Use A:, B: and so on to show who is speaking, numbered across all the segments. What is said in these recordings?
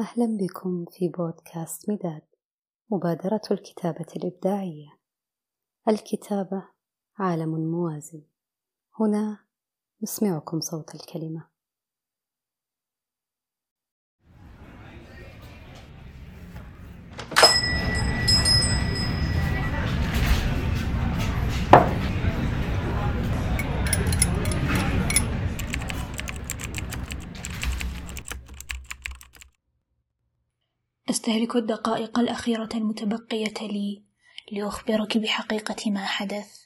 A: أهلا بكم في بودكاست مداد مبادرة الكتابة الإبداعية. الكتابة عالم موازي هنا نسمعكم صوت الكلمة.
B: أستهلك الدقائق الأخيرة المتبقية لي لأخبرك بحقيقة ما حدث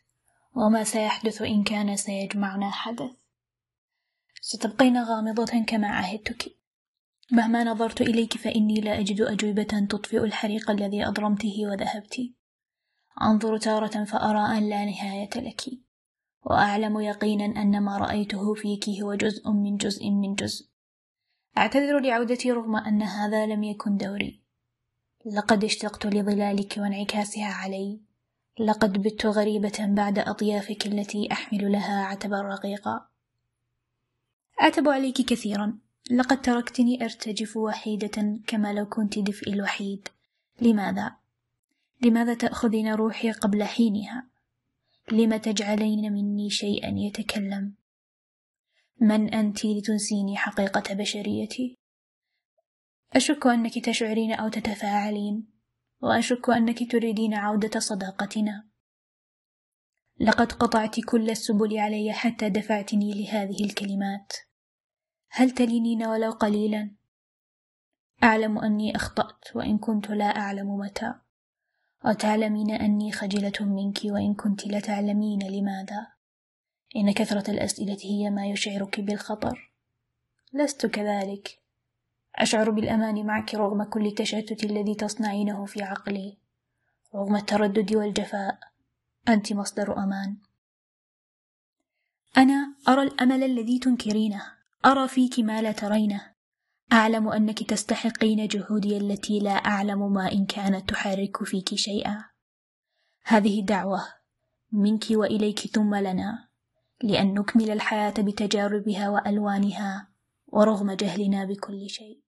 B: وما سيحدث إن كان سيجمعنا حدث. ستبقين غامضة كما عهدتك. مهما نظرت إليك فإني لا أجد أجوبة تطفئ الحريق الذي أضرمته وذهبت. أنظر تارة فأرى أن لا نهاية لك. وأعلم يقينا أن ما رأيته فيك هو جزء من جزء من جزء. أعتذر لعودتي رغم أن هذا لم يكن دوري لقد اشتقت لظلالك وانعكاسها علي لقد بت غريبة بعد أطيافك التي أحمل لها عتبا رقيقا أعتب عليك كثيرا لقد تركتني أرتجف وحيدة كما لو كنت دفئي الوحيد لماذا؟ لماذا تأخذين روحي قبل حينها؟ لم تجعلين مني شيئا يتكلم؟ من أنت لتنسيني حقيقة بشريتي؟ أشك أنك تشعرين أو تتفاعلين وأشك أنك تريدين عودة صداقتنا. لقد قطعت كل السبل علي حتى دفعتني لهذه الكلمات. هل تلينين ولو قليلا؟ أعلم أني أخطأت وإن كنت لا أعلم متى. وتعلمين أني خجلة منك وإن كنت لتعلمين لماذا. إن كثرة الأسئلة هي ما يشعرك بالخطر. لست كذلك. أشعر بالأمان معك رغم كل التشتت الذي تصنعينه في عقلي رغم التردد والجفاء. أنت مصدر أمان. أنا أرى الأمل الذي تنكرينه. أرى فيك ما لا ترينه. أعلم أنك تستحقين جهودي التي لا أعلم ما إن كانت تحرك فيك شيئا. هذه دعوة منك وإليك ثم لنا. لأن نكمل الحياة بتجاربها وألوانها ورغم جهلنا بكل شيء.